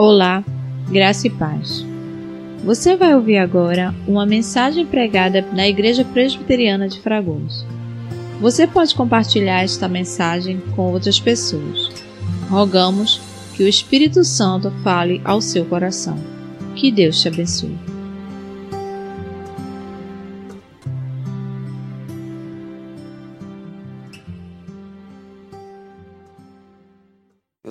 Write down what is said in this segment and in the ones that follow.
Olá, graça e paz. Você vai ouvir agora uma mensagem pregada na Igreja Presbiteriana de Fragoso. Você pode compartilhar esta mensagem com outras pessoas. Rogamos que o Espírito Santo fale ao seu coração. Que Deus te abençoe.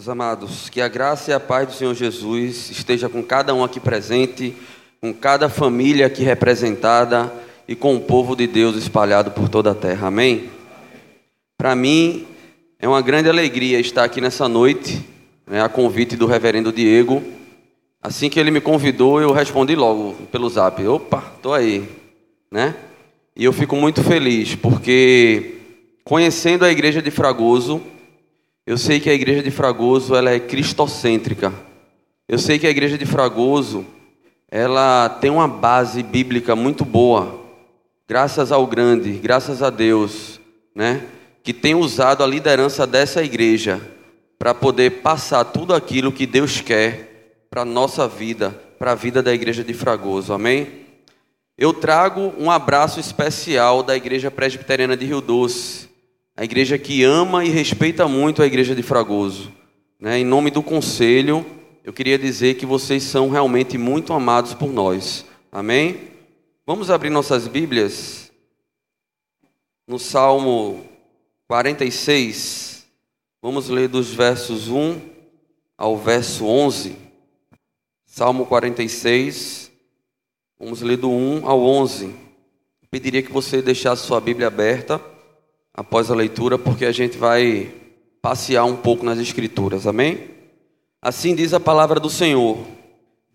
Meus amados, que a graça e a paz do Senhor Jesus esteja com cada um aqui presente, com cada família aqui representada e com o povo de Deus espalhado por toda a terra. Amém? Para mim é uma grande alegria estar aqui nessa noite, né, a convite do reverendo Diego. Assim que ele me convidou, eu respondi logo pelo zap: opa, tô aí, né? E eu fico muito feliz porque conhecendo a igreja de Fragoso, eu sei que a igreja de Fragoso ela é cristocêntrica. Eu sei que a igreja de Fragoso ela tem uma base bíblica muito boa. Graças ao grande, graças a Deus, né, que tem usado a liderança dessa igreja para poder passar tudo aquilo que Deus quer para nossa vida, para a vida da igreja de Fragoso. Amém? Eu trago um abraço especial da igreja presbiteriana de Rio Doce a igreja que ama e respeita muito a igreja de Fragoso. Né? Em nome do conselho, eu queria dizer que vocês são realmente muito amados por nós. Amém? Vamos abrir nossas Bíblias no Salmo 46. Vamos ler dos versos 1 ao verso 11. Salmo 46. Vamos ler do 1 ao 11. Eu pediria que você deixasse sua Bíblia aberta após a leitura, porque a gente vai passear um pouco nas Escrituras, amém? Assim diz a palavra do Senhor: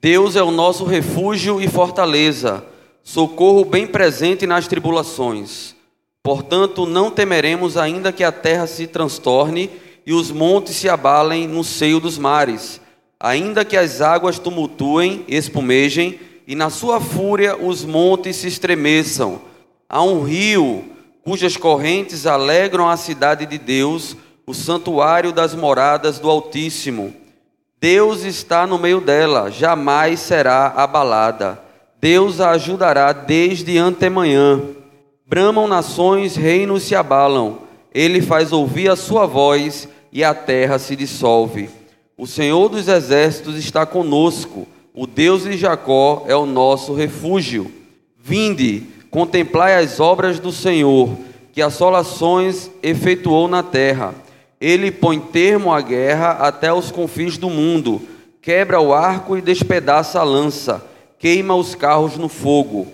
Deus é o nosso refúgio e fortaleza, socorro bem presente nas tribulações. Portanto, não temeremos, ainda que a terra se transtorne e os montes se abalem no seio dos mares, ainda que as águas tumultuem, espumejem, e na sua fúria os montes se estremeçam. Há um rio cujas correntes alegram a cidade de Deus, o santuário das moradas do Altíssimo. Deus está no meio dela, jamais será abalada. Deus a ajudará desde antemanhã. Bramam nações, reinos se abalam. Ele faz ouvir a sua voz e a terra se dissolve. O Senhor dos exércitos está conosco. O Deus de Jacó é o nosso refúgio. Vinde, Contemplai as obras do Senhor, que assolações efetuou na terra. Ele põe termo à guerra até os confins do mundo, quebra o arco e despedaça a lança, queima os carros no fogo.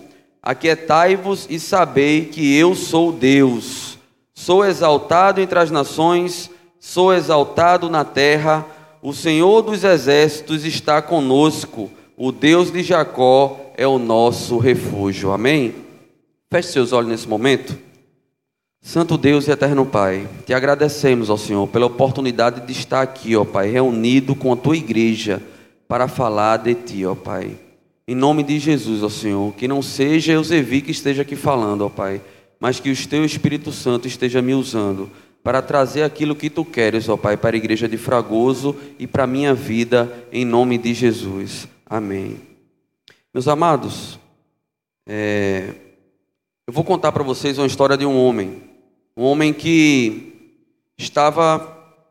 Aquietai-vos e sabei que eu sou Deus. Sou exaltado entre as nações, sou exaltado na terra. O Senhor dos exércitos está conosco. O Deus de Jacó é o nosso refúgio. Amém. Feche seus olhos nesse momento. Santo Deus e eterno Pai, te agradecemos, ó Senhor, pela oportunidade de estar aqui, ó Pai, reunido com a tua igreja para falar de ti, ó Pai. Em nome de Jesus, ó Senhor, que não seja eu Zevi que esteja aqui falando, ó Pai, mas que o teu Espírito Santo esteja me usando para trazer aquilo que tu queres, ó Pai, para a igreja de Fragoso e para a minha vida, em nome de Jesus. Amém. Meus amados, é, eu vou contar para vocês uma história de um homem. Um homem que estava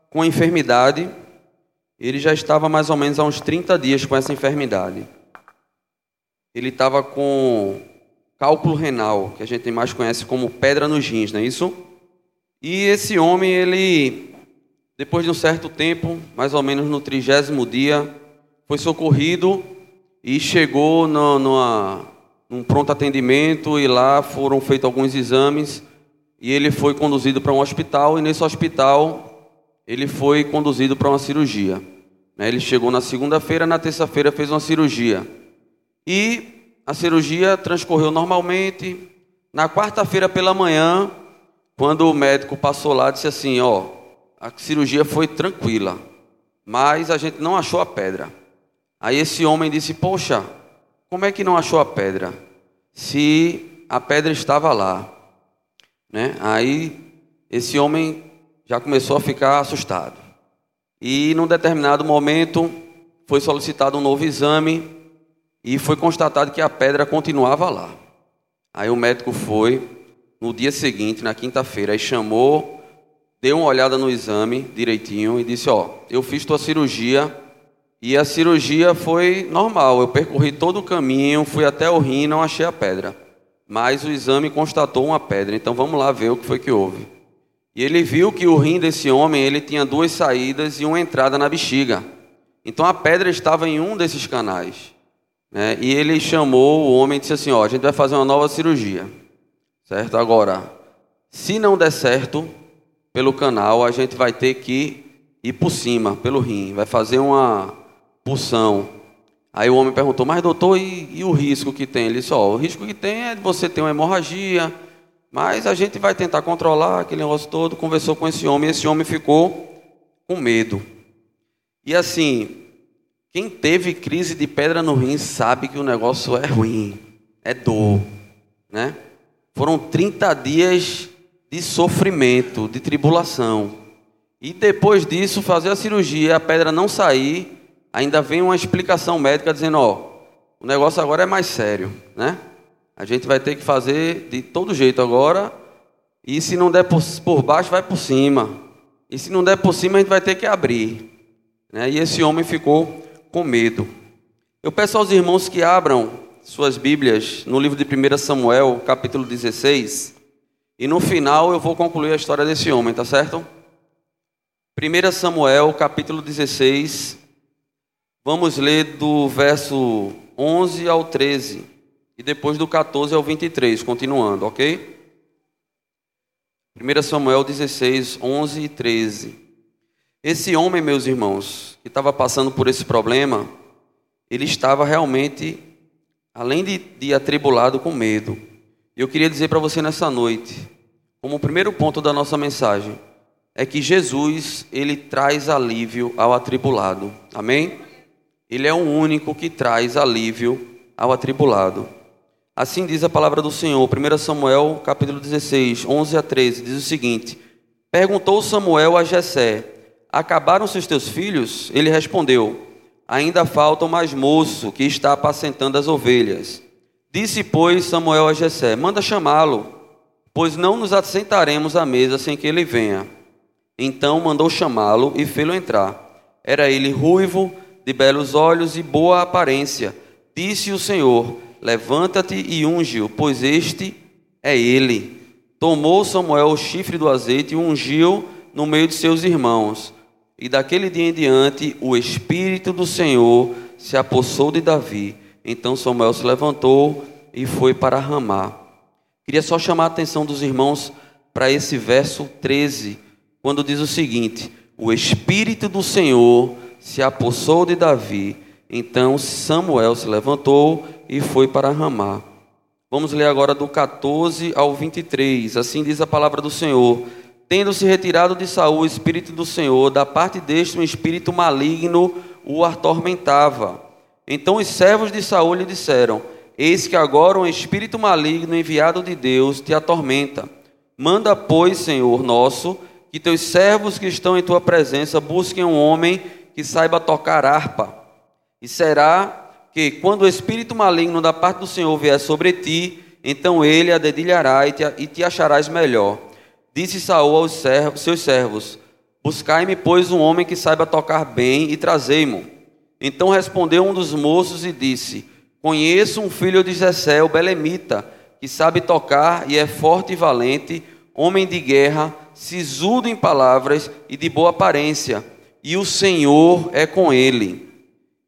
com enfermidade. Ele já estava mais ou menos há uns 30 dias com essa enfermidade. Ele estava com cálculo renal, que a gente mais conhece como pedra nos rins, não é isso? E esse homem, ele, depois de um certo tempo, mais ou menos no trigésimo dia, foi socorrido e chegou no, numa, num pronto atendimento e lá foram feitos alguns exames e ele foi conduzido para um hospital e nesse hospital ele foi conduzido para uma cirurgia. Né? Ele chegou na segunda-feira, na terça-feira fez uma cirurgia e a cirurgia transcorreu normalmente. Na quarta-feira pela manhã, quando o médico passou lá, disse assim: ó, a cirurgia foi tranquila, mas a gente não achou a pedra. Aí esse homem disse: poxa, como é que não achou a pedra? Se a pedra estava lá. Né? Aí esse homem já começou a ficar assustado. E num determinado momento foi solicitado um novo exame e foi constatado que a pedra continuava lá. Aí o médico foi no dia seguinte, na quinta-feira, e chamou, deu uma olhada no exame direitinho e disse: Ó, eu fiz tua cirurgia e a cirurgia foi normal. Eu percorri todo o caminho, fui até o rim e não achei a pedra. Mas o exame constatou uma pedra. Então vamos lá ver o que foi que houve. E ele viu que o rim desse homem ele tinha duas saídas e uma entrada na bexiga. Então a pedra estava em um desses canais. Né? E ele chamou o homem e disse assim: Ó, a gente vai fazer uma nova cirurgia. Certo? Agora, se não der certo pelo canal, a gente vai ter que ir por cima, pelo rim. Vai fazer uma pulsão. Aí o homem perguntou, mas doutor, e, e o risco que tem? Ele disse, ó, o risco que tem é você ter uma hemorragia, mas a gente vai tentar controlar aquele negócio todo. Conversou com esse homem, e esse homem ficou com medo. E assim, quem teve crise de pedra no rim sabe que o negócio é ruim, é dor, né? Foram 30 dias de sofrimento, de tribulação. E depois disso, fazer a cirurgia, a pedra não sair, ainda vem uma explicação médica dizendo, ó, o negócio agora é mais sério, né? A gente vai ter que fazer de todo jeito agora, e se não der por, por baixo, vai por cima. E se não der por cima, a gente vai ter que abrir. Né? E esse homem ficou com medo. Eu peço aos irmãos que abram suas Bíblias no livro de 1 Samuel, capítulo 16, e no final eu vou concluir a história desse homem, tá certo? 1 Samuel, capítulo 16, Vamos ler do verso 11 ao 13 e depois do 14 ao 23, continuando, ok? 1 Samuel 16, 11 e 13. Esse homem, meus irmãos, que estava passando por esse problema, ele estava realmente, além de, de atribulado, com medo. E eu queria dizer para você nessa noite, como primeiro ponto da nossa mensagem, é que Jesus, ele traz alívio ao atribulado. Amém? Ele é o único que traz alívio ao atribulado. Assim diz a palavra do Senhor, 1 Samuel, capítulo 16, 11 a 13, diz o seguinte: Perguntou Samuel a Jessé: Acabaram-se os teus filhos? Ele respondeu: Ainda falta o mais moço que está apacentando as ovelhas. Disse, pois, Samuel a Jessé: Manda chamá-lo, pois não nos assentaremos à mesa sem que ele venha. Então mandou chamá-lo e fê-lo entrar. Era ele ruivo, de belos olhos e boa aparência. Disse o Senhor: Levanta-te e unge-o, pois este é ele. Tomou Samuel o chifre do azeite e ungiu no meio de seus irmãos. E daquele dia em diante, o Espírito do Senhor se apossou de Davi. Então Samuel se levantou e foi para Ramá. Queria só chamar a atenção dos irmãos para esse verso 13, quando diz o seguinte: O Espírito do Senhor se apossou de Davi. Então Samuel se levantou e foi para Ramá. Vamos ler agora do 14 ao 23. Assim diz a palavra do Senhor: Tendo-se retirado de Saul o espírito do Senhor, da parte deste um espírito maligno o atormentava. Então os servos de Saul lhe disseram: Eis que agora um espírito maligno enviado de Deus te atormenta. Manda, pois, Senhor nosso, que teus servos que estão em tua presença busquem um homem que saiba tocar harpa. E será que, quando o espírito maligno da parte do Senhor vier sobre ti, então ele a dedilhará e te, e te acharás melhor. Disse Saul aos servos, seus servos: Buscai-me, pois, um homem que saiba tocar bem e trazei-mo. Então respondeu um dos moços e disse: Conheço um filho de Jessé, o belemita, que sabe tocar e é forte e valente, homem de guerra, sisudo em palavras e de boa aparência e o Senhor é com ele.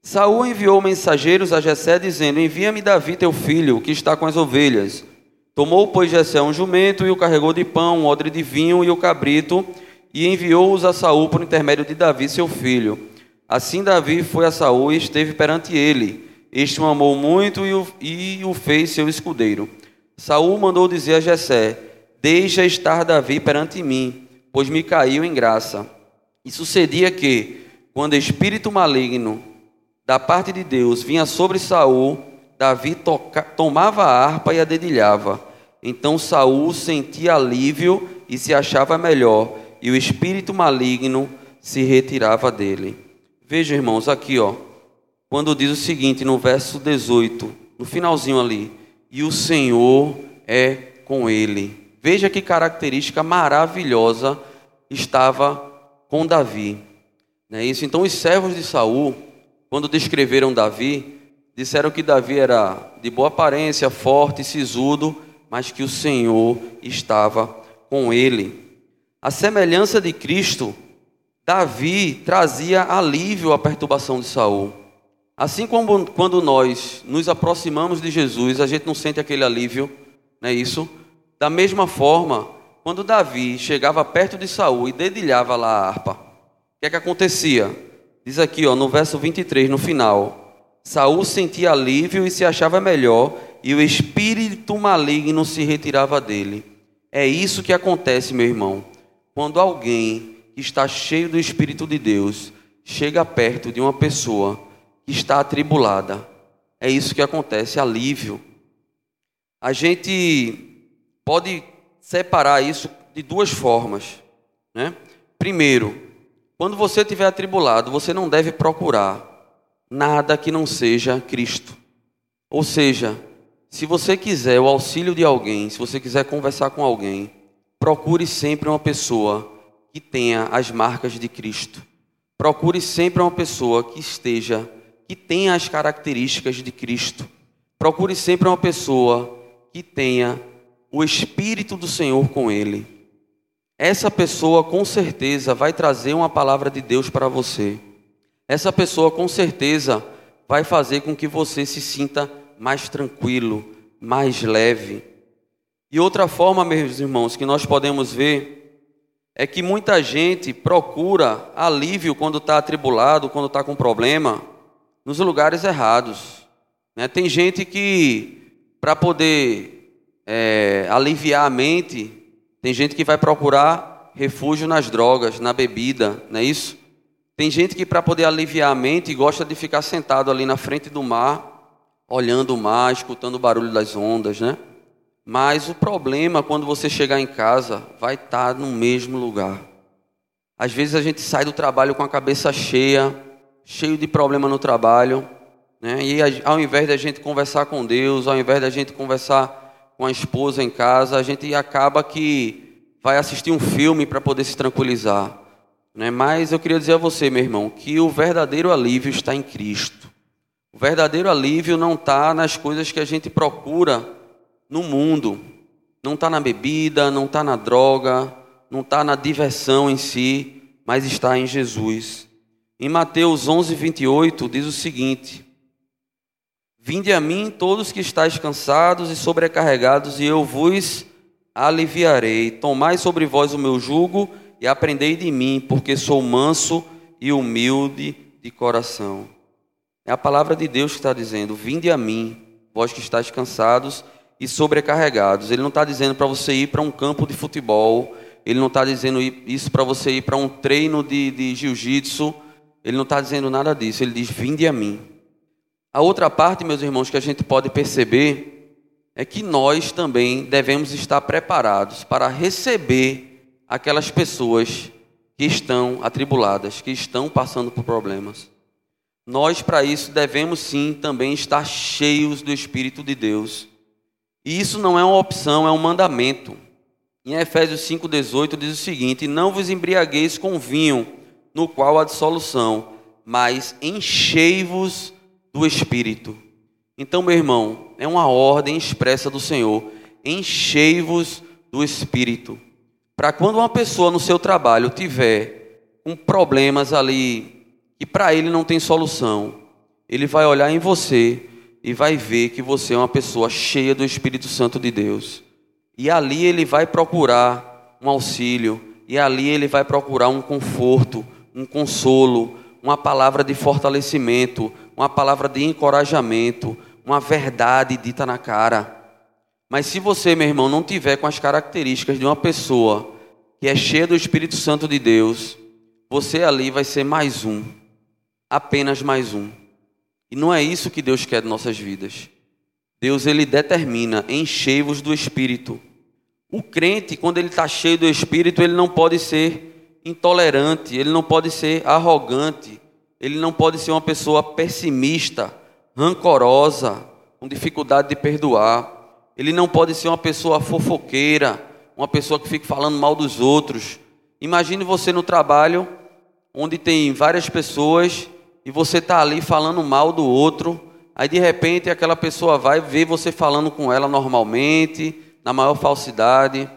Saul enviou mensageiros a Jessé dizendo: Envia-me Davi teu filho, que está com as ovelhas. Tomou, pois, Jessé um jumento e o carregou de pão, um odre de vinho e o cabrito, e enviou-os a Saul por intermédio de Davi seu filho. Assim Davi foi a Saul e esteve perante ele. Este o amou muito e o, e o fez seu escudeiro. Saul mandou dizer a Jessé: Deixa estar Davi perante mim, pois me caiu em graça. E sucedia que, quando espírito maligno da parte de Deus vinha sobre Saul, Davi toca, tomava a harpa e a dedilhava. Então Saul sentia alívio e se achava melhor, e o espírito maligno se retirava dele. Veja, irmãos, aqui, ó, quando diz o seguinte, no verso 18, no finalzinho ali: E o Senhor é com ele. Veja que característica maravilhosa estava com Davi. Não é isso? Então, os servos de Saul, quando descreveram Davi, disseram que Davi era de boa aparência, forte, sisudo, mas que o Senhor estava com ele. A semelhança de Cristo, Davi trazia alívio à perturbação de Saul. Assim como quando nós nos aproximamos de Jesus, a gente não sente aquele alívio, não é isso? Da mesma forma, quando Davi chegava perto de Saul e dedilhava lá a harpa, o que é que acontecia? Diz aqui, ó, no verso 23, no final, Saul sentia alívio e se achava melhor, e o espírito maligno se retirava dele. É isso que acontece, meu irmão, quando alguém que está cheio do Espírito de Deus chega perto de uma pessoa que está atribulada. É isso que acontece, alívio. A gente pode separar isso de duas formas. Né? Primeiro, quando você estiver atribulado, você não deve procurar nada que não seja Cristo. Ou seja, se você quiser o auxílio de alguém, se você quiser conversar com alguém, procure sempre uma pessoa que tenha as marcas de Cristo. Procure sempre uma pessoa que esteja, que tenha as características de Cristo. Procure sempre uma pessoa que tenha o Espírito do Senhor com ele. Essa pessoa com certeza vai trazer uma palavra de Deus para você. Essa pessoa com certeza vai fazer com que você se sinta mais tranquilo, mais leve. E outra forma, meus irmãos, que nós podemos ver é que muita gente procura alívio quando está atribulado, quando está com problema, nos lugares errados. Né? Tem gente que, para poder é, aliviar a mente, tem gente que vai procurar refúgio nas drogas, na bebida, não é isso? Tem gente que, para poder aliviar a mente, gosta de ficar sentado ali na frente do mar olhando o mar, escutando o barulho das ondas, né? Mas o problema quando você chegar em casa vai estar no mesmo lugar. Às vezes a gente sai do trabalho com a cabeça cheia, cheio de problema no trabalho, né? E ao invés da gente conversar com Deus, ao invés da gente conversar com a esposa em casa, a gente acaba que vai assistir um filme para poder se tranquilizar. Né? Mas eu queria dizer a você, meu irmão, que o verdadeiro alívio está em Cristo. O verdadeiro alívio não está nas coisas que a gente procura no mundo. Não está na bebida, não está na droga, não está na diversão em si, mas está em Jesus. Em Mateus 11, 28, diz o seguinte: Vinde a mim todos que estáis cansados e sobrecarregados, e eu vos aliviarei. Tomai sobre vós o meu jugo e aprendei de mim, porque sou manso e humilde de coração. É a palavra de Deus que está dizendo: Vinde a mim, vós que estáis cansados e sobrecarregados. Ele não está dizendo para você ir para um campo de futebol, ele não está dizendo isso para você ir para um treino de, de jiu-jitsu, ele não está dizendo nada disso. Ele diz: Vinde a mim. A outra parte, meus irmãos, que a gente pode perceber é que nós também devemos estar preparados para receber aquelas pessoas que estão atribuladas, que estão passando por problemas. Nós, para isso, devemos sim também estar cheios do Espírito de Deus. E isso não é uma opção, é um mandamento. Em Efésios 5,18 diz o seguinte: Não vos embriagueis com vinho, no qual há dissolução, mas enchei-vos do Espírito. Então, meu irmão, é uma ordem expressa do Senhor: enchei-vos do Espírito. Para quando uma pessoa no seu trabalho tiver com problemas ali e para ele não tem solução, ele vai olhar em você e vai ver que você é uma pessoa cheia do Espírito Santo de Deus. E ali ele vai procurar um auxílio, e ali ele vai procurar um conforto, um consolo, uma palavra de fortalecimento, uma palavra de encorajamento, uma verdade dita na cara. Mas se você, meu irmão, não tiver com as características de uma pessoa que é cheia do Espírito Santo de Deus, você ali vai ser mais um apenas mais um. E não é isso que Deus quer de nossas vidas. Deus ele determina enchei-vos do Espírito. O crente, quando ele está cheio do Espírito, ele não pode ser intolerante, ele não pode ser arrogante, ele não pode ser uma pessoa pessimista, rancorosa, com dificuldade de perdoar. Ele não pode ser uma pessoa fofoqueira, uma pessoa que fica falando mal dos outros. Imagine você no trabalho, onde tem várias pessoas e você está ali falando mal do outro. Aí de repente aquela pessoa vai ver você falando com ela normalmente, na maior falsidade.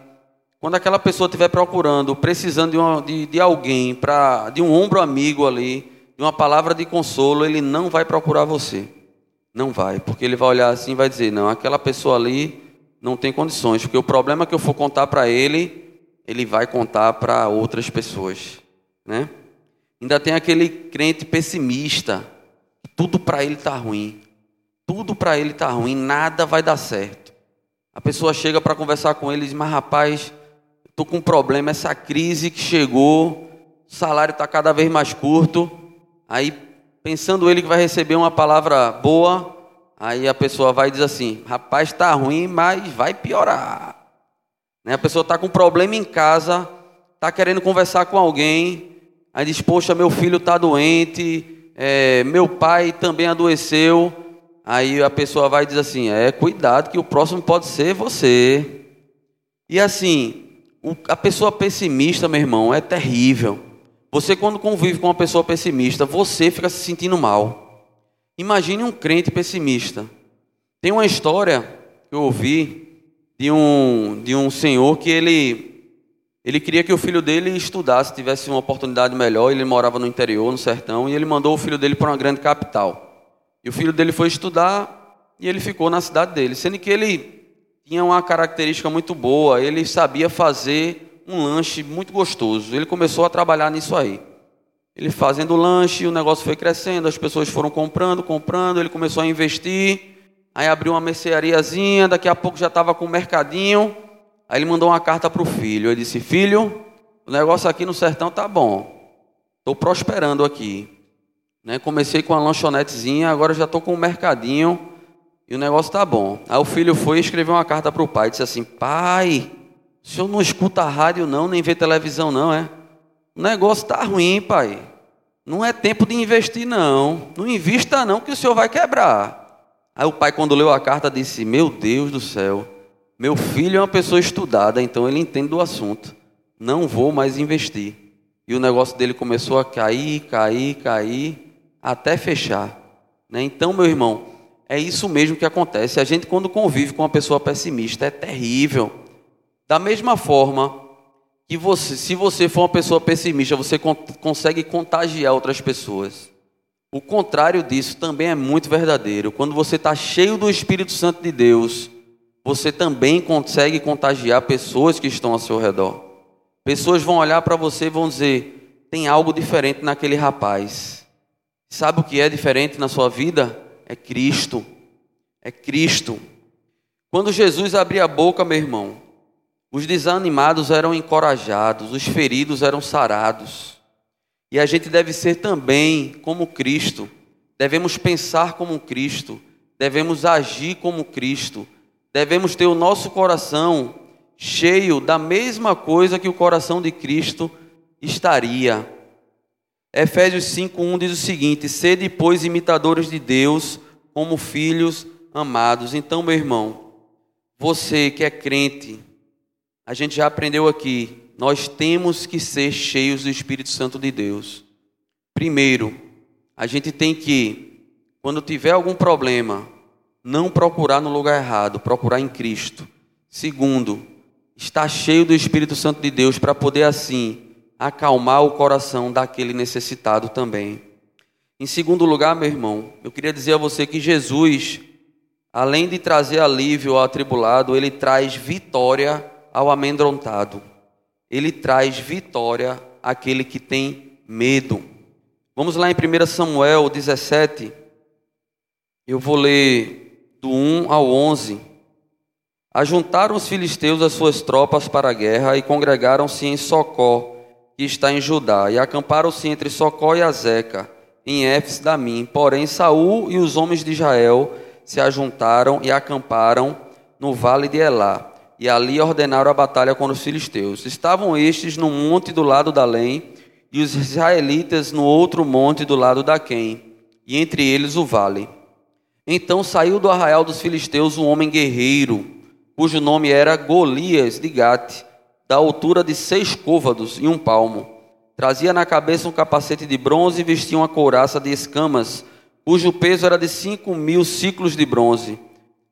Quando aquela pessoa estiver procurando, precisando de, uma, de, de alguém, pra, de um ombro amigo ali, de uma palavra de consolo, ele não vai procurar você. Não vai, porque ele vai olhar assim e vai dizer: não, aquela pessoa ali não tem condições, porque o problema que eu for contar para ele, ele vai contar para outras pessoas, né? Ainda tem aquele crente pessimista, tudo para ele está ruim, tudo para ele está ruim, nada vai dar certo. A pessoa chega para conversar com ele e diz: Mas rapaz, estou com um problema, essa crise que chegou, o salário está cada vez mais curto. Aí, pensando ele que vai receber uma palavra boa, aí a pessoa vai e diz assim: Rapaz, está ruim, mas vai piorar. Né? A pessoa está com problema em casa, está querendo conversar com alguém, aí diz: Poxa, meu filho está doente, é, meu pai também adoeceu. Aí a pessoa vai e diz assim: é, cuidado, que o próximo pode ser você. E assim, a pessoa pessimista, meu irmão, é terrível. Você, quando convive com uma pessoa pessimista, você fica se sentindo mal. Imagine um crente pessimista. Tem uma história que eu ouvi de um, de um senhor que ele, ele queria que o filho dele estudasse, tivesse uma oportunidade melhor. Ele morava no interior, no sertão, e ele mandou o filho dele para uma grande capital. E o filho dele foi estudar e ele ficou na cidade dele, sendo que ele tinha uma característica muito boa, ele sabia fazer um lanche muito gostoso. Ele começou a trabalhar nisso aí. Ele fazendo lanche, o negócio foi crescendo, as pessoas foram comprando, comprando, ele começou a investir. Aí abriu uma merceariazinha, daqui a pouco já estava com um mercadinho. Aí ele mandou uma carta para o filho. Ele disse: Filho, o negócio aqui no sertão tá bom. Estou prosperando aqui. Né? Comecei com uma lanchonetezinha, agora já estou com um mercadinho e o negócio tá bom. Aí o filho foi e escreveu uma carta para o pai, disse assim: Pai, o senhor não escuta rádio não, nem vê televisão não, é? O negócio tá ruim, pai. Não é tempo de investir não. Não invista não, que o senhor vai quebrar. Aí o pai, quando leu a carta, disse: Meu Deus do céu, meu filho é uma pessoa estudada, então ele entende do assunto. Não vou mais investir. E o negócio dele começou a cair, cair, cair até fechar. Né? Então, meu irmão, é isso mesmo que acontece. A gente, quando convive com uma pessoa pessimista, é terrível. Da mesma forma que você, se você for uma pessoa pessimista, você consegue contagiar outras pessoas. O contrário disso também é muito verdadeiro. Quando você está cheio do Espírito Santo de Deus, você também consegue contagiar pessoas que estão ao seu redor. Pessoas vão olhar para você e vão dizer: tem algo diferente naquele rapaz. Sabe o que é diferente na sua vida? É Cristo. É Cristo. Quando Jesus abria a boca, meu irmão, os desanimados eram encorajados, os feridos eram sarados. E a gente deve ser também como Cristo. Devemos pensar como Cristo, devemos agir como Cristo. Devemos ter o nosso coração cheio da mesma coisa que o coração de Cristo estaria. Efésios 5:1 diz o seguinte: "Sede, pois, imitadores de Deus, como filhos amados". Então, meu irmão, você que é crente, a gente já aprendeu aqui, nós temos que ser cheios do Espírito Santo de Deus. Primeiro, a gente tem que, quando tiver algum problema, não procurar no lugar errado, procurar em Cristo. Segundo, estar cheio do Espírito Santo de Deus para poder assim acalmar o coração daquele necessitado também. Em segundo lugar, meu irmão, eu queria dizer a você que Jesus, além de trazer alívio ao atribulado, ele traz vitória ao amedrontado. Ele traz vitória àquele que tem medo. Vamos lá em 1 Samuel 17. Eu vou ler do 1 ao 11. Ajuntaram os filisteus as suas tropas para a guerra e congregaram-se em Socó que está em Judá, e acamparam-se entre Socó e Azeca, em Éfes Damim. Porém, Saul e os homens de Israel se ajuntaram e acamparam no vale de Elá, e ali ordenaram a batalha contra os filisteus. Estavam estes no monte do lado da além, e os israelitas no outro monte do lado da Quem, e entre eles o vale. Então saiu do arraial dos filisteus um homem guerreiro, cujo nome era Golias de Gate, da altura de seis côvados e um palmo. Trazia na cabeça um capacete de bronze e vestia uma couraça de escamas, cujo peso era de cinco mil ciclos de bronze.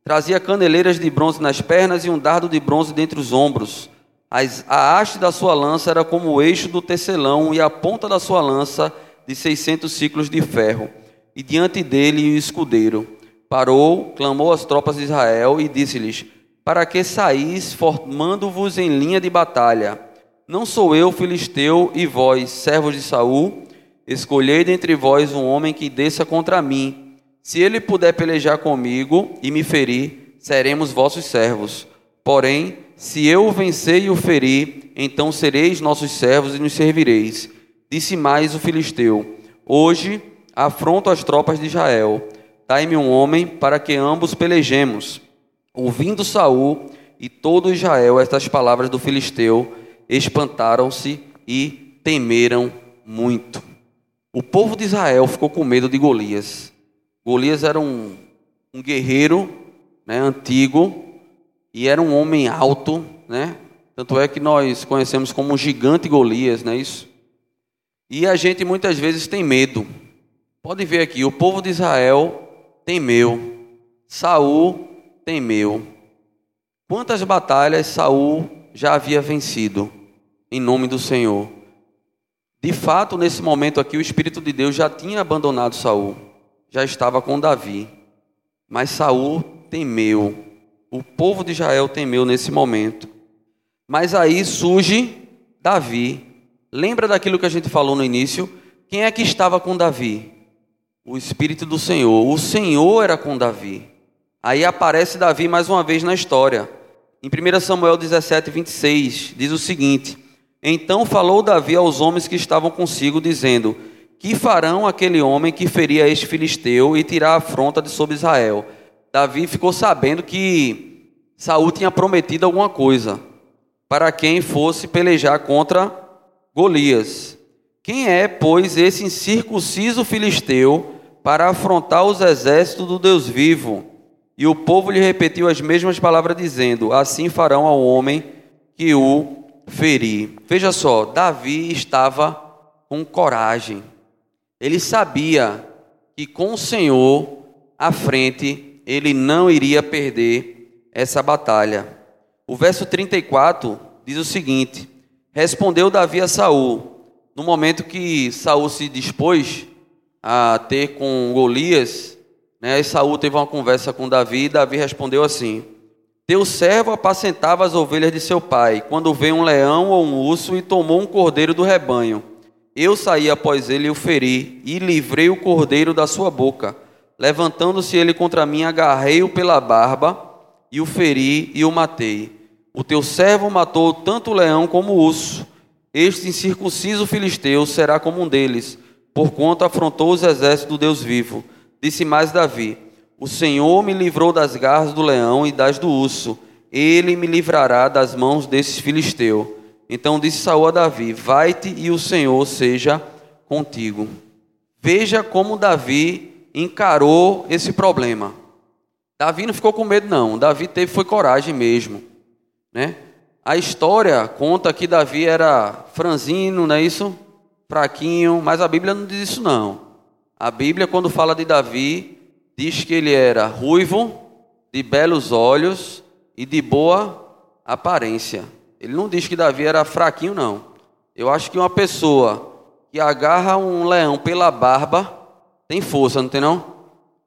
Trazia caneleiras de bronze nas pernas e um dardo de bronze dentre os ombros. A haste da sua lança era como o eixo do tecelão e a ponta da sua lança de seiscentos ciclos de ferro. E diante dele o escudeiro. Parou, clamou às tropas de Israel e disse-lhes: Para que saís formando-vos em linha de batalha? Não sou eu filisteu e vós, servos de Saul? Escolhei dentre vós um homem que desça contra mim. Se ele puder pelejar comigo e me ferir, seremos vossos servos. Porém, se eu o vencer e o ferir, então sereis nossos servos e nos servireis. Disse mais o filisteu: Hoje afronto as tropas de Israel. Dai-me um homem para que ambos pelejemos. Ouvindo Saul e todo Israel estas palavras do filisteu, espantaram-se e temeram muito. O povo de Israel ficou com medo de Golias. Golias era um, um guerreiro né, antigo, e era um homem alto, né? Tanto é que nós conhecemos como o gigante Golias, não é isso? E a gente muitas vezes tem medo. Pode ver aqui, o povo de Israel temeu. Saul temeu. Quantas batalhas Saul já havia vencido em nome do Senhor? De fato, nesse momento aqui, o Espírito de Deus já tinha abandonado Saul, já estava com Davi. Mas Saul temeu. O povo de Israel temeu nesse momento. Mas aí surge Davi. Lembra daquilo que a gente falou no início? Quem é que estava com Davi? O Espírito do Senhor. O Senhor era com Davi. Aí aparece Davi mais uma vez na história. Em 1 Samuel 17, 26, diz o seguinte: Então falou Davi aos homens que estavam consigo, dizendo: Que farão aquele homem que feria este filisteu e tirar a afronta de sobre Israel? Davi ficou sabendo que Saul tinha prometido alguma coisa para quem fosse pelejar contra Golias. Quem é, pois, esse incircunciso filisteu para afrontar os exércitos do Deus vivo? E o povo lhe repetiu as mesmas palavras, dizendo: Assim farão ao homem que o ferir. Veja só, Davi estava com coragem. Ele sabia que com o Senhor à frente ele não iria perder essa batalha. O verso 34 diz o seguinte: Respondeu Davi a Saul, no momento que Saul se dispôs a ter com Golias, né, e Saul teve uma conversa com Davi, e Davi respondeu assim: Teu servo apacentava as ovelhas de seu pai, quando veio um leão ou um urso e tomou um cordeiro do rebanho. Eu saí após ele e o feri, e livrei o cordeiro da sua boca. Levantando-se ele contra mim, agarrei-o pela barba e o feri e o matei. O teu servo matou tanto o leão como o urso. Este incircunciso filisteu será como um deles, porquanto afrontou os exércitos do Deus vivo. Disse mais Davi: O Senhor me livrou das garras do leão e das do urso. Ele me livrará das mãos desses filisteus. Então disse Saul a Davi: Vai-te e o Senhor seja contigo. Veja como Davi encarou esse problema. Davi não ficou com medo, não. Davi teve foi coragem mesmo. Né? A história conta que Davi era franzino, não é isso? Fraquinho, mas a Bíblia não diz isso, não. A Bíblia, quando fala de Davi, diz que ele era ruivo, de belos olhos e de boa aparência. Ele não diz que Davi era fraquinho, não. Eu acho que uma pessoa que agarra um leão pela barba tem força, não tem não?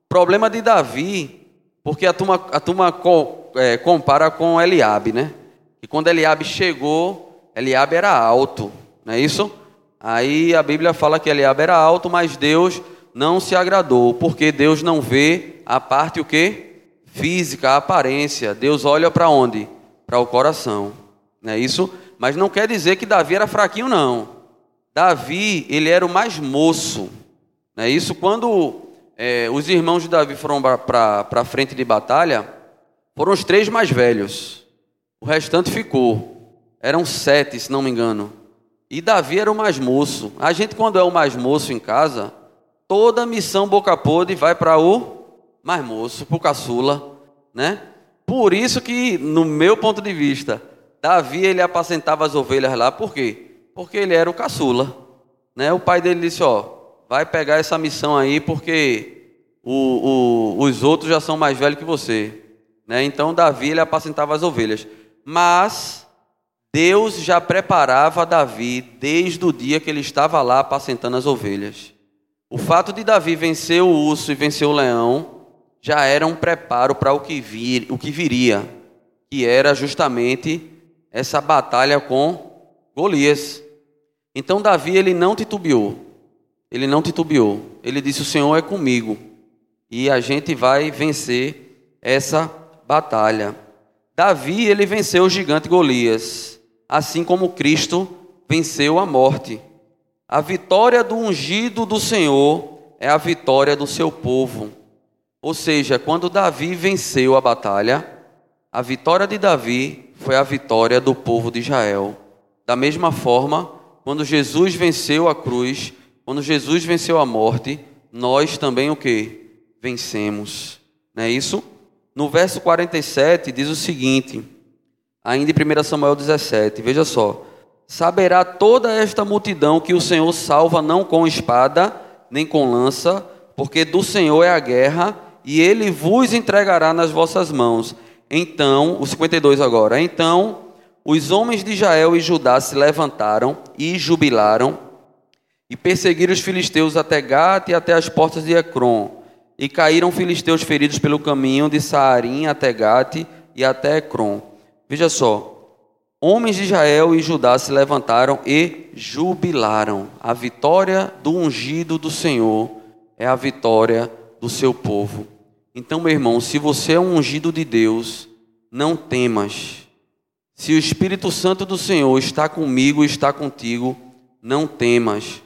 Problema de Davi, porque a turma, a turma co, é, compara com Eliabe, né? E quando Eliabe chegou, Eliabe era alto, não é isso? Aí a Bíblia fala que Eliabe era alto, mas Deus não se agradou, porque Deus não vê a parte o quê? Física, a aparência. Deus olha para onde? Para o coração. Não é isso? Mas não quer dizer que Davi era fraquinho, não. Davi, ele era o mais moço. É isso quando é, os irmãos de Davi foram para a frente de batalha, foram os três mais velhos. O restante ficou. Eram sete, se não me engano. E Davi era o mais moço. A gente, quando é o mais moço em casa, toda missão boca podre vai para o mais moço, para o caçula, né? Por isso que, no meu ponto de vista, Davi ele apacentava as ovelhas lá, por quê? Porque ele era o caçula, né? O pai dele disse, ó, vai pegar essa missão aí, porque o, o, os outros já são mais velhos que você, né? Então Davi ele apacentava as ovelhas, mas Deus já preparava Davi desde o dia que ele estava lá apacentando as ovelhas. O fato de Davi vencer o urso e vencer o leão já era um preparo para o que vir, o que viria, que era justamente essa batalha com Golias. Então Davi ele não titubeou. Ele não titubeou. Ele disse: "O Senhor é comigo e a gente vai vencer essa batalha". Davi ele venceu o gigante Golias, assim como Cristo venceu a morte. A vitória do ungido do Senhor é a vitória do seu povo. Ou seja, quando Davi venceu a batalha, a vitória de Davi foi a vitória do povo de Israel. Da mesma forma, quando Jesus venceu a cruz, quando Jesus venceu a morte, nós também o que? Vencemos. Não é isso? No verso 47 diz o seguinte, ainda em 1 Samuel 17, veja só: Saberá toda esta multidão que o Senhor salva não com espada, nem com lança, porque do Senhor é a guerra e ele vos entregará nas vossas mãos. Então, o 52 agora. Então, os homens de Israel e Judá se levantaram e jubilaram e perseguiram os filisteus até Gate e até as portas de Ecrom. E caíram filisteus feridos pelo caminho de Saarim até Gate e até Ecrom. Veja só, homens de Israel e Judá se levantaram e jubilaram. A vitória do ungido do Senhor é a vitória do seu povo. Então, meu irmão, se você é um ungido de Deus, não temas. Se o Espírito Santo do Senhor está comigo está contigo, não temas.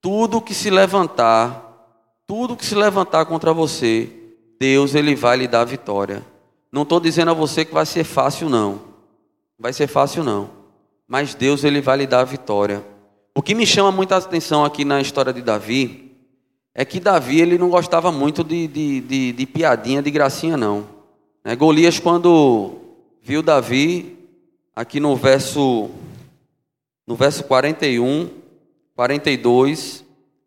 Tudo que se levantar, tudo que se levantar contra você, Deus ele vai lhe dar vitória. Não estou dizendo a você que vai ser fácil, não. Vai ser fácil, não. Mas Deus ele vai lhe dar vitória. O que me chama muita atenção aqui na história de Davi é que Davi ele não gostava muito de, de, de, de piadinha, de gracinha, não. É, Golias, quando viu Davi, aqui no verso, no verso 41, 42,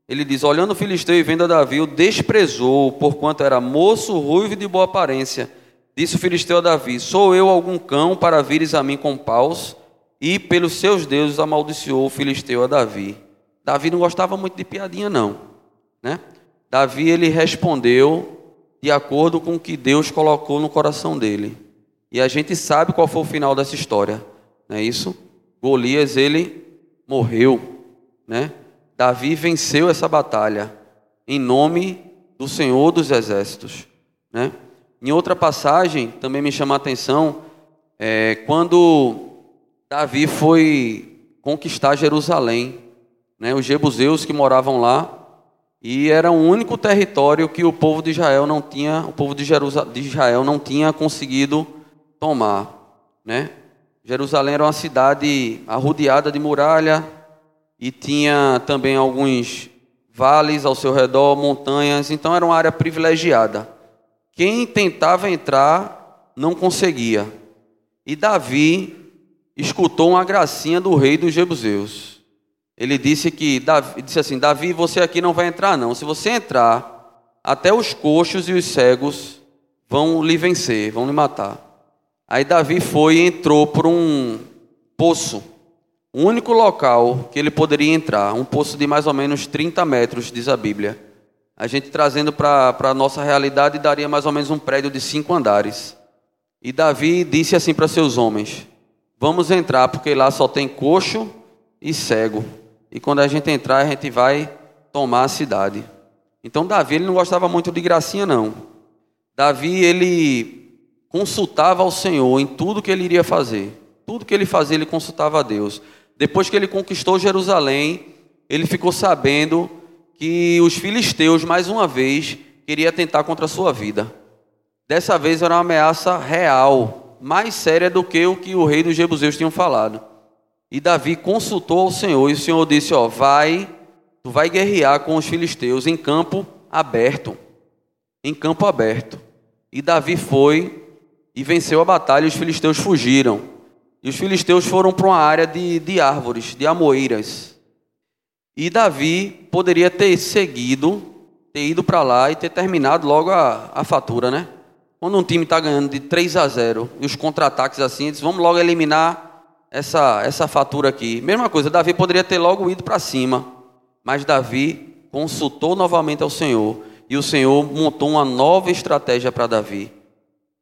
ele diz: Olhando o filisteu e vendo a Davi, o desprezou, porquanto era moço, ruivo e de boa aparência. Disse o filisteu a Davi: Sou eu algum cão para vires a mim com paus? E pelos seus deuses amaldiçoou o filisteu a Davi. Davi não gostava muito de piadinha, não. Né? Davi ele respondeu de acordo com o que Deus colocou no coração dele. E a gente sabe qual foi o final dessa história, não é isso? Golias ele morreu, né? Davi venceu essa batalha em nome do Senhor dos Exércitos, né? Em outra passagem também me chama a atenção é, quando Davi foi conquistar Jerusalém, né? Os jebuseus que moravam lá e era o único território que o povo de Israel não tinha, o povo de, Jerusalém, de Israel não tinha conseguido tomar, né? Jerusalém era uma cidade arrodeada de muralha e tinha também alguns vales ao seu redor, montanhas, então era uma área privilegiada. Quem tentava entrar não conseguia. E Davi escutou uma gracinha do rei dos Jebuseus. Ele disse que Davi, disse assim: Davi, você aqui não vai entrar não. Se você entrar, até os coxos e os cegos vão lhe vencer, vão lhe matar. Aí Davi foi e entrou por um poço, o único local que ele poderia entrar, um poço de mais ou menos 30 metros, diz a Bíblia. A gente trazendo para a nossa realidade, daria mais ou menos um prédio de cinco andares. E Davi disse assim para seus homens: Vamos entrar, porque lá só tem coxo e cego e quando a gente entrar, a gente vai tomar a cidade. Então Davi ele não gostava muito de gracinha não. Davi ele consultava ao Senhor em tudo que ele iria fazer. Tudo que ele fazia, ele consultava a Deus. Depois que ele conquistou Jerusalém, ele ficou sabendo que os filisteus mais uma vez queria tentar contra a sua vida. Dessa vez era uma ameaça real, mais séria do que o que o rei dos jebuseus tinham falado. E Davi consultou ao Senhor e o Senhor disse: Ó, vai, tu vai guerrear com os filisteus em campo aberto. Em campo aberto. E Davi foi e venceu a batalha e os filisteus fugiram. E os filisteus foram para uma área de, de árvores, de amoeiras. E Davi poderia ter seguido, ter ido para lá e ter terminado logo a, a fatura, né? Quando um time está ganhando de 3 a 0 e os contra-ataques assim, eles vamos logo eliminar essa, essa fatura aqui. Mesma coisa, Davi poderia ter logo ido para cima, mas Davi consultou novamente ao Senhor e o Senhor montou uma nova estratégia para Davi.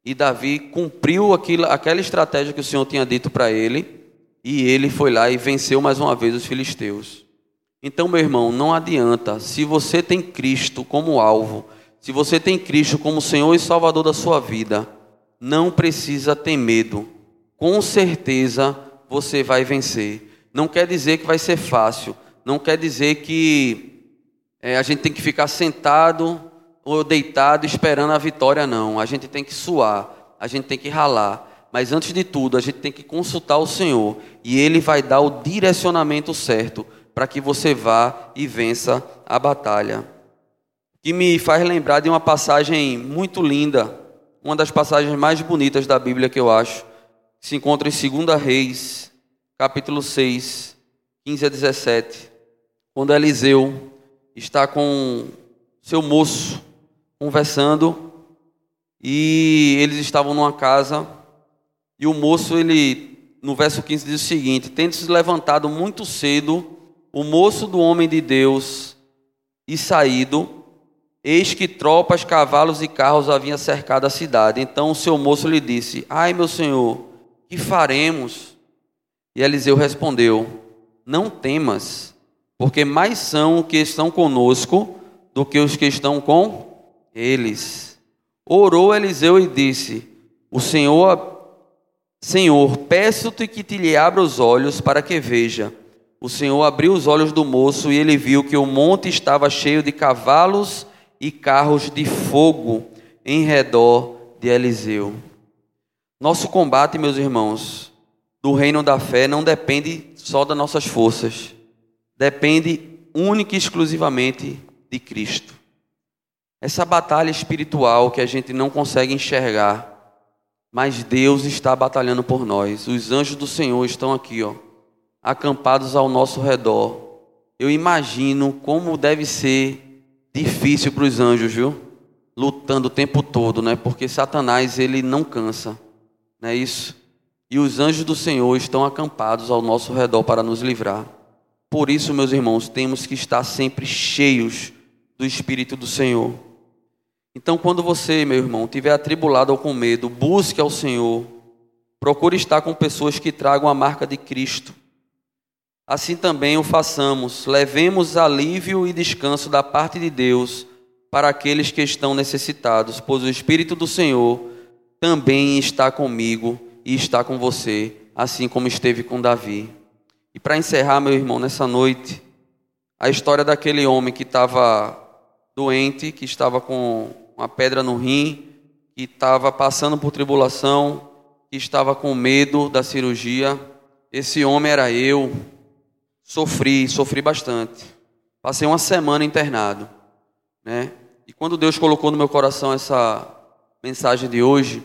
E Davi cumpriu aquilo, aquela estratégia que o Senhor tinha dito para ele, e ele foi lá e venceu mais uma vez os filisteus. Então, meu irmão, não adianta, se você tem Cristo como alvo, se você tem Cristo como Senhor e Salvador da sua vida, não precisa ter medo. Com certeza você vai vencer. Não quer dizer que vai ser fácil. Não quer dizer que é, a gente tem que ficar sentado ou deitado esperando a vitória, não. A gente tem que suar, a gente tem que ralar. Mas antes de tudo, a gente tem que consultar o Senhor e Ele vai dar o direcionamento certo para que você vá e vença a batalha que me faz lembrar de uma passagem muito linda, uma das passagens mais bonitas da Bíblia que eu acho, se encontra em 2 Reis, capítulo 6, 15 a 17, quando Eliseu está com seu moço conversando e eles estavam numa casa e o moço ele no verso 15 diz o seguinte: tendo se levantado muito cedo, o moço do homem de Deus e saído Eis que tropas, cavalos e carros haviam cercado a cidade. Então o seu moço lhe disse: Ai, meu senhor, que faremos? E Eliseu respondeu: Não temas, porque mais são os que estão conosco do que os que estão com eles. Orou Eliseu e disse: O Senhor, Senhor, peço-te que te lhe abra os olhos para que veja. O Senhor abriu os olhos do moço e ele viu que o monte estava cheio de cavalos e carros de fogo em redor de Eliseu. Nosso combate, meus irmãos, do reino da fé não depende só das nossas forças, depende única e exclusivamente de Cristo. Essa batalha espiritual que a gente não consegue enxergar, mas Deus está batalhando por nós. Os anjos do Senhor estão aqui, ó, acampados ao nosso redor. Eu imagino como deve ser difícil para os anjos, viu? Lutando o tempo todo, né? Porque Satanás ele não cansa, não é isso? E os anjos do Senhor estão acampados ao nosso redor para nos livrar. Por isso, meus irmãos, temos que estar sempre cheios do Espírito do Senhor. Então, quando você, meu irmão, estiver atribulado ou com medo, busque ao Senhor. Procure estar com pessoas que tragam a marca de Cristo assim também o façamos. Levemos alívio e descanso da parte de Deus para aqueles que estão necessitados, pois o Espírito do Senhor também está comigo e está com você, assim como esteve com Davi. E para encerrar, meu irmão, nessa noite, a história daquele homem que estava doente, que estava com uma pedra no rim, que estava passando por tribulação, que estava com medo da cirurgia. Esse homem era eu, sofri, sofri bastante. Passei uma semana internado, né? E quando Deus colocou no meu coração essa mensagem de hoje,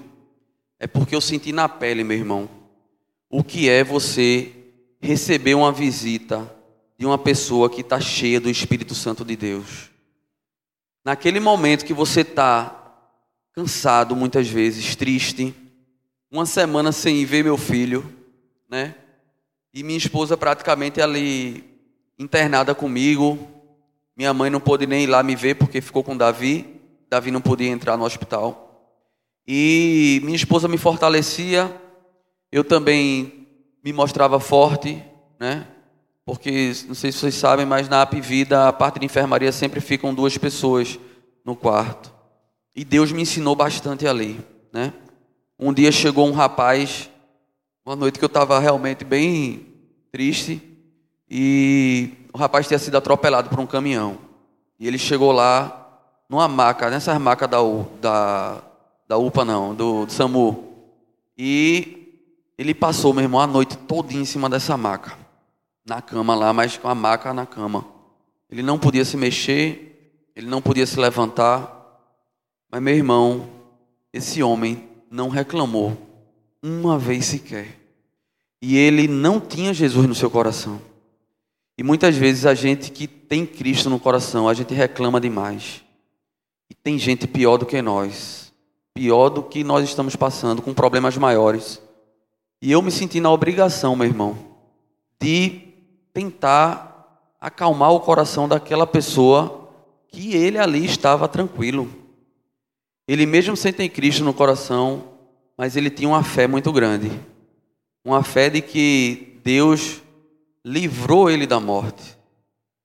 é porque eu senti na pele, meu irmão, o que é você receber uma visita de uma pessoa que está cheia do Espírito Santo de Deus. Naquele momento que você está cansado, muitas vezes, triste, uma semana sem ver meu filho, né? E minha esposa praticamente ali internada comigo. Minha mãe não pôde nem ir lá me ver porque ficou com Davi. Davi não podia entrar no hospital. E minha esposa me fortalecia. Eu também me mostrava forte, né? Porque não sei se vocês sabem, mas na AP Vida a parte de enfermaria sempre ficam duas pessoas no quarto. E Deus me ensinou bastante ali, né? Um dia chegou um rapaz uma noite que eu estava realmente bem triste e o rapaz tinha sido atropelado por um caminhão. E ele chegou lá numa maca, nessas macas da, da, da UPA não, do, do SAMU. E ele passou, meu irmão, a noite toda em cima dessa maca. Na cama lá, mas com a maca na cama. Ele não podia se mexer, ele não podia se levantar. Mas, meu irmão, esse homem não reclamou uma vez sequer. E ele não tinha Jesus no seu coração. E muitas vezes a gente que tem Cristo no coração, a gente reclama demais. E tem gente pior do que nós, pior do que nós estamos passando, com problemas maiores. E eu me senti na obrigação, meu irmão, de tentar acalmar o coração daquela pessoa que ele ali estava tranquilo. Ele mesmo sem ter Cristo no coração, mas ele tinha uma fé muito grande. Uma fé de que Deus livrou ele da morte.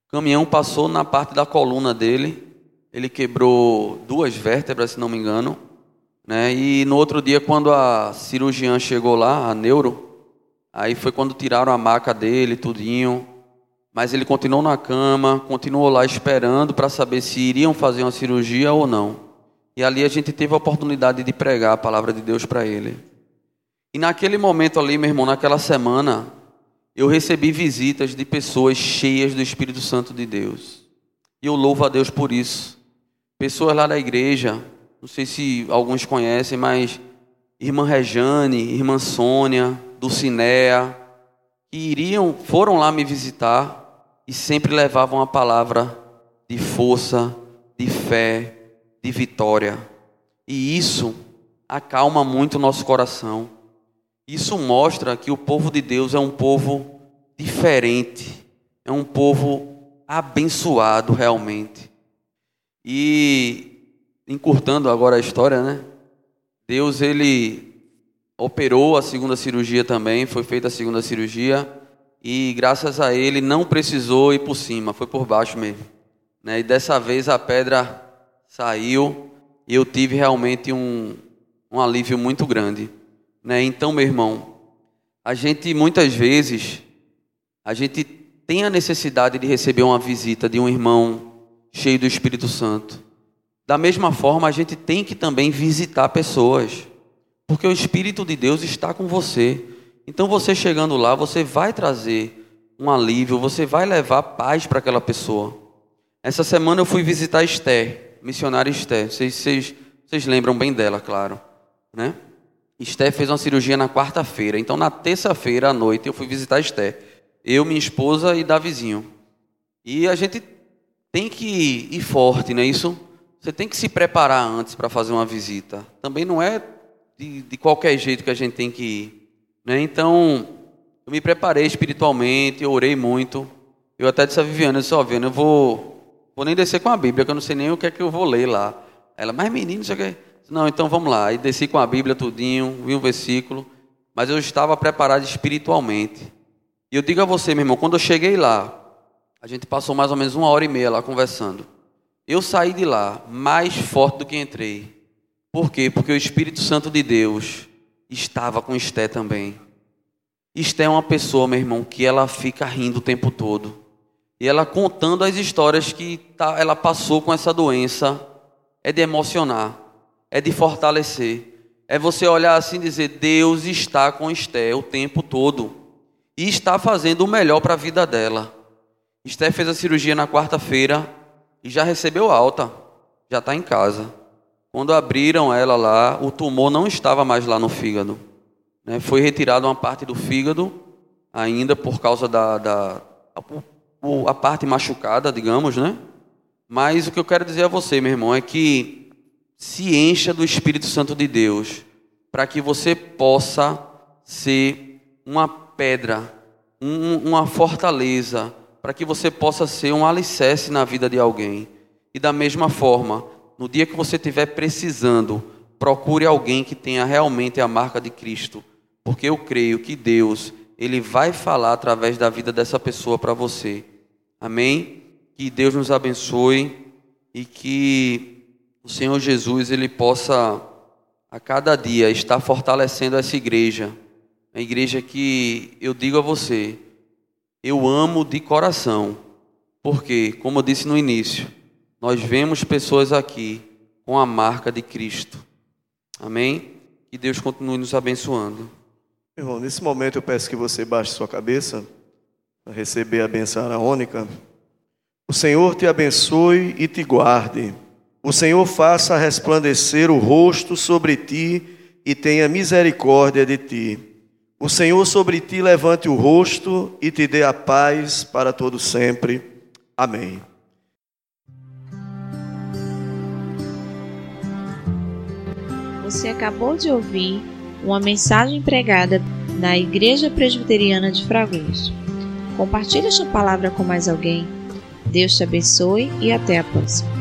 O caminhão passou na parte da coluna dele, ele quebrou duas vértebras, se não me engano, né? E no outro dia, quando a cirurgiã chegou lá, a neuro, aí foi quando tiraram a maca dele, tudinho. Mas ele continuou na cama, continuou lá esperando para saber se iriam fazer uma cirurgia ou não. E ali a gente teve a oportunidade de pregar a palavra de Deus para ele. E naquele momento ali, meu irmão, naquela semana, eu recebi visitas de pessoas cheias do Espírito Santo de Deus. E eu louvo a Deus por isso. Pessoas lá da igreja, não sei se alguns conhecem, mas irmã Rejane, irmã Sônia, Dulcinea, que iriam, foram lá me visitar e sempre levavam a palavra de força, de fé, de vitória. E isso acalma muito o nosso coração. Isso mostra que o povo de Deus é um povo diferente, é um povo abençoado realmente. E encurtando agora a história, né? Deus ele operou a segunda cirurgia também, foi feita a segunda cirurgia e graças a ele não precisou ir por cima, foi por baixo mesmo. Né? E dessa vez a pedra saiu e eu tive realmente um, um alívio muito grande. Né? Então, meu irmão, a gente muitas vezes a gente tem a necessidade de receber uma visita de um irmão cheio do Espírito Santo. Da mesma forma, a gente tem que também visitar pessoas, porque o Espírito de Deus está com você. Então, você chegando lá, você vai trazer um alívio, você vai levar paz para aquela pessoa. Essa semana eu fui visitar Esther, missionária Esther. Vocês, vocês, vocês lembram bem dela, claro, né? Esté fez uma cirurgia na quarta-feira. Então, na terça-feira à noite, eu fui visitar Esté. Eu, minha esposa e Davizinho. E a gente tem que ir forte, não é isso? Você tem que se preparar antes para fazer uma visita. Também não é de, de, qualquer jeito que a gente tem que ir. Né? Então, eu me preparei espiritualmente, eu orei muito. Eu até disse a Viviana, eu disse, ó, Viviana, eu vou, vou nem descer com a Bíblia, que eu não sei nem o que é que eu vou ler lá. Ela, mas menino, isso aqui... Não, então vamos lá. E desci com a Bíblia tudinho, vi um versículo, mas eu estava preparado espiritualmente. E eu digo a você, meu irmão, quando eu cheguei lá, a gente passou mais ou menos uma hora e meia lá conversando. Eu saí de lá mais forte do que entrei. Por quê? Porque o Espírito Santo de Deus estava com Esté também. Esté é uma pessoa, meu irmão, que ela fica rindo o tempo todo. E ela contando as histórias que tá, ela passou com essa doença, é de emocionar é de fortalecer. É você olhar assim e dizer: Deus está com Esté o tempo todo e está fazendo o melhor para a vida dela. Esté fez a cirurgia na quarta-feira e já recebeu alta, já está em casa. Quando abriram ela lá, o tumor não estava mais lá no fígado. Né? Foi retirada uma parte do fígado, ainda por causa da, da a, a parte machucada, digamos, né? Mas o que eu quero dizer a você, meu irmão, é que se encha do Espírito Santo de Deus, para que você possa ser uma pedra, um, uma fortaleza, para que você possa ser um alicerce na vida de alguém. E da mesma forma, no dia que você estiver precisando, procure alguém que tenha realmente a marca de Cristo, porque eu creio que Deus, ele vai falar através da vida dessa pessoa para você. Amém? Que Deus nos abençoe e que o Senhor Jesus ele possa a cada dia estar fortalecendo essa igreja, a igreja que eu digo a você, eu amo de coração, porque, como eu disse no início, nós vemos pessoas aqui com a marca de Cristo. Amém? Que Deus continue nos abençoando. Irmão, nesse momento eu peço que você baixe sua cabeça para receber a benção araônica. O Senhor te abençoe e te guarde. O Senhor faça resplandecer o rosto sobre ti e tenha misericórdia de ti. O Senhor sobre ti levante o rosto e te dê a paz para todo sempre. Amém. Você acabou de ouvir uma mensagem pregada na Igreja Presbiteriana de Fragoso. Compartilhe esta palavra com mais alguém. Deus te abençoe e até a próxima.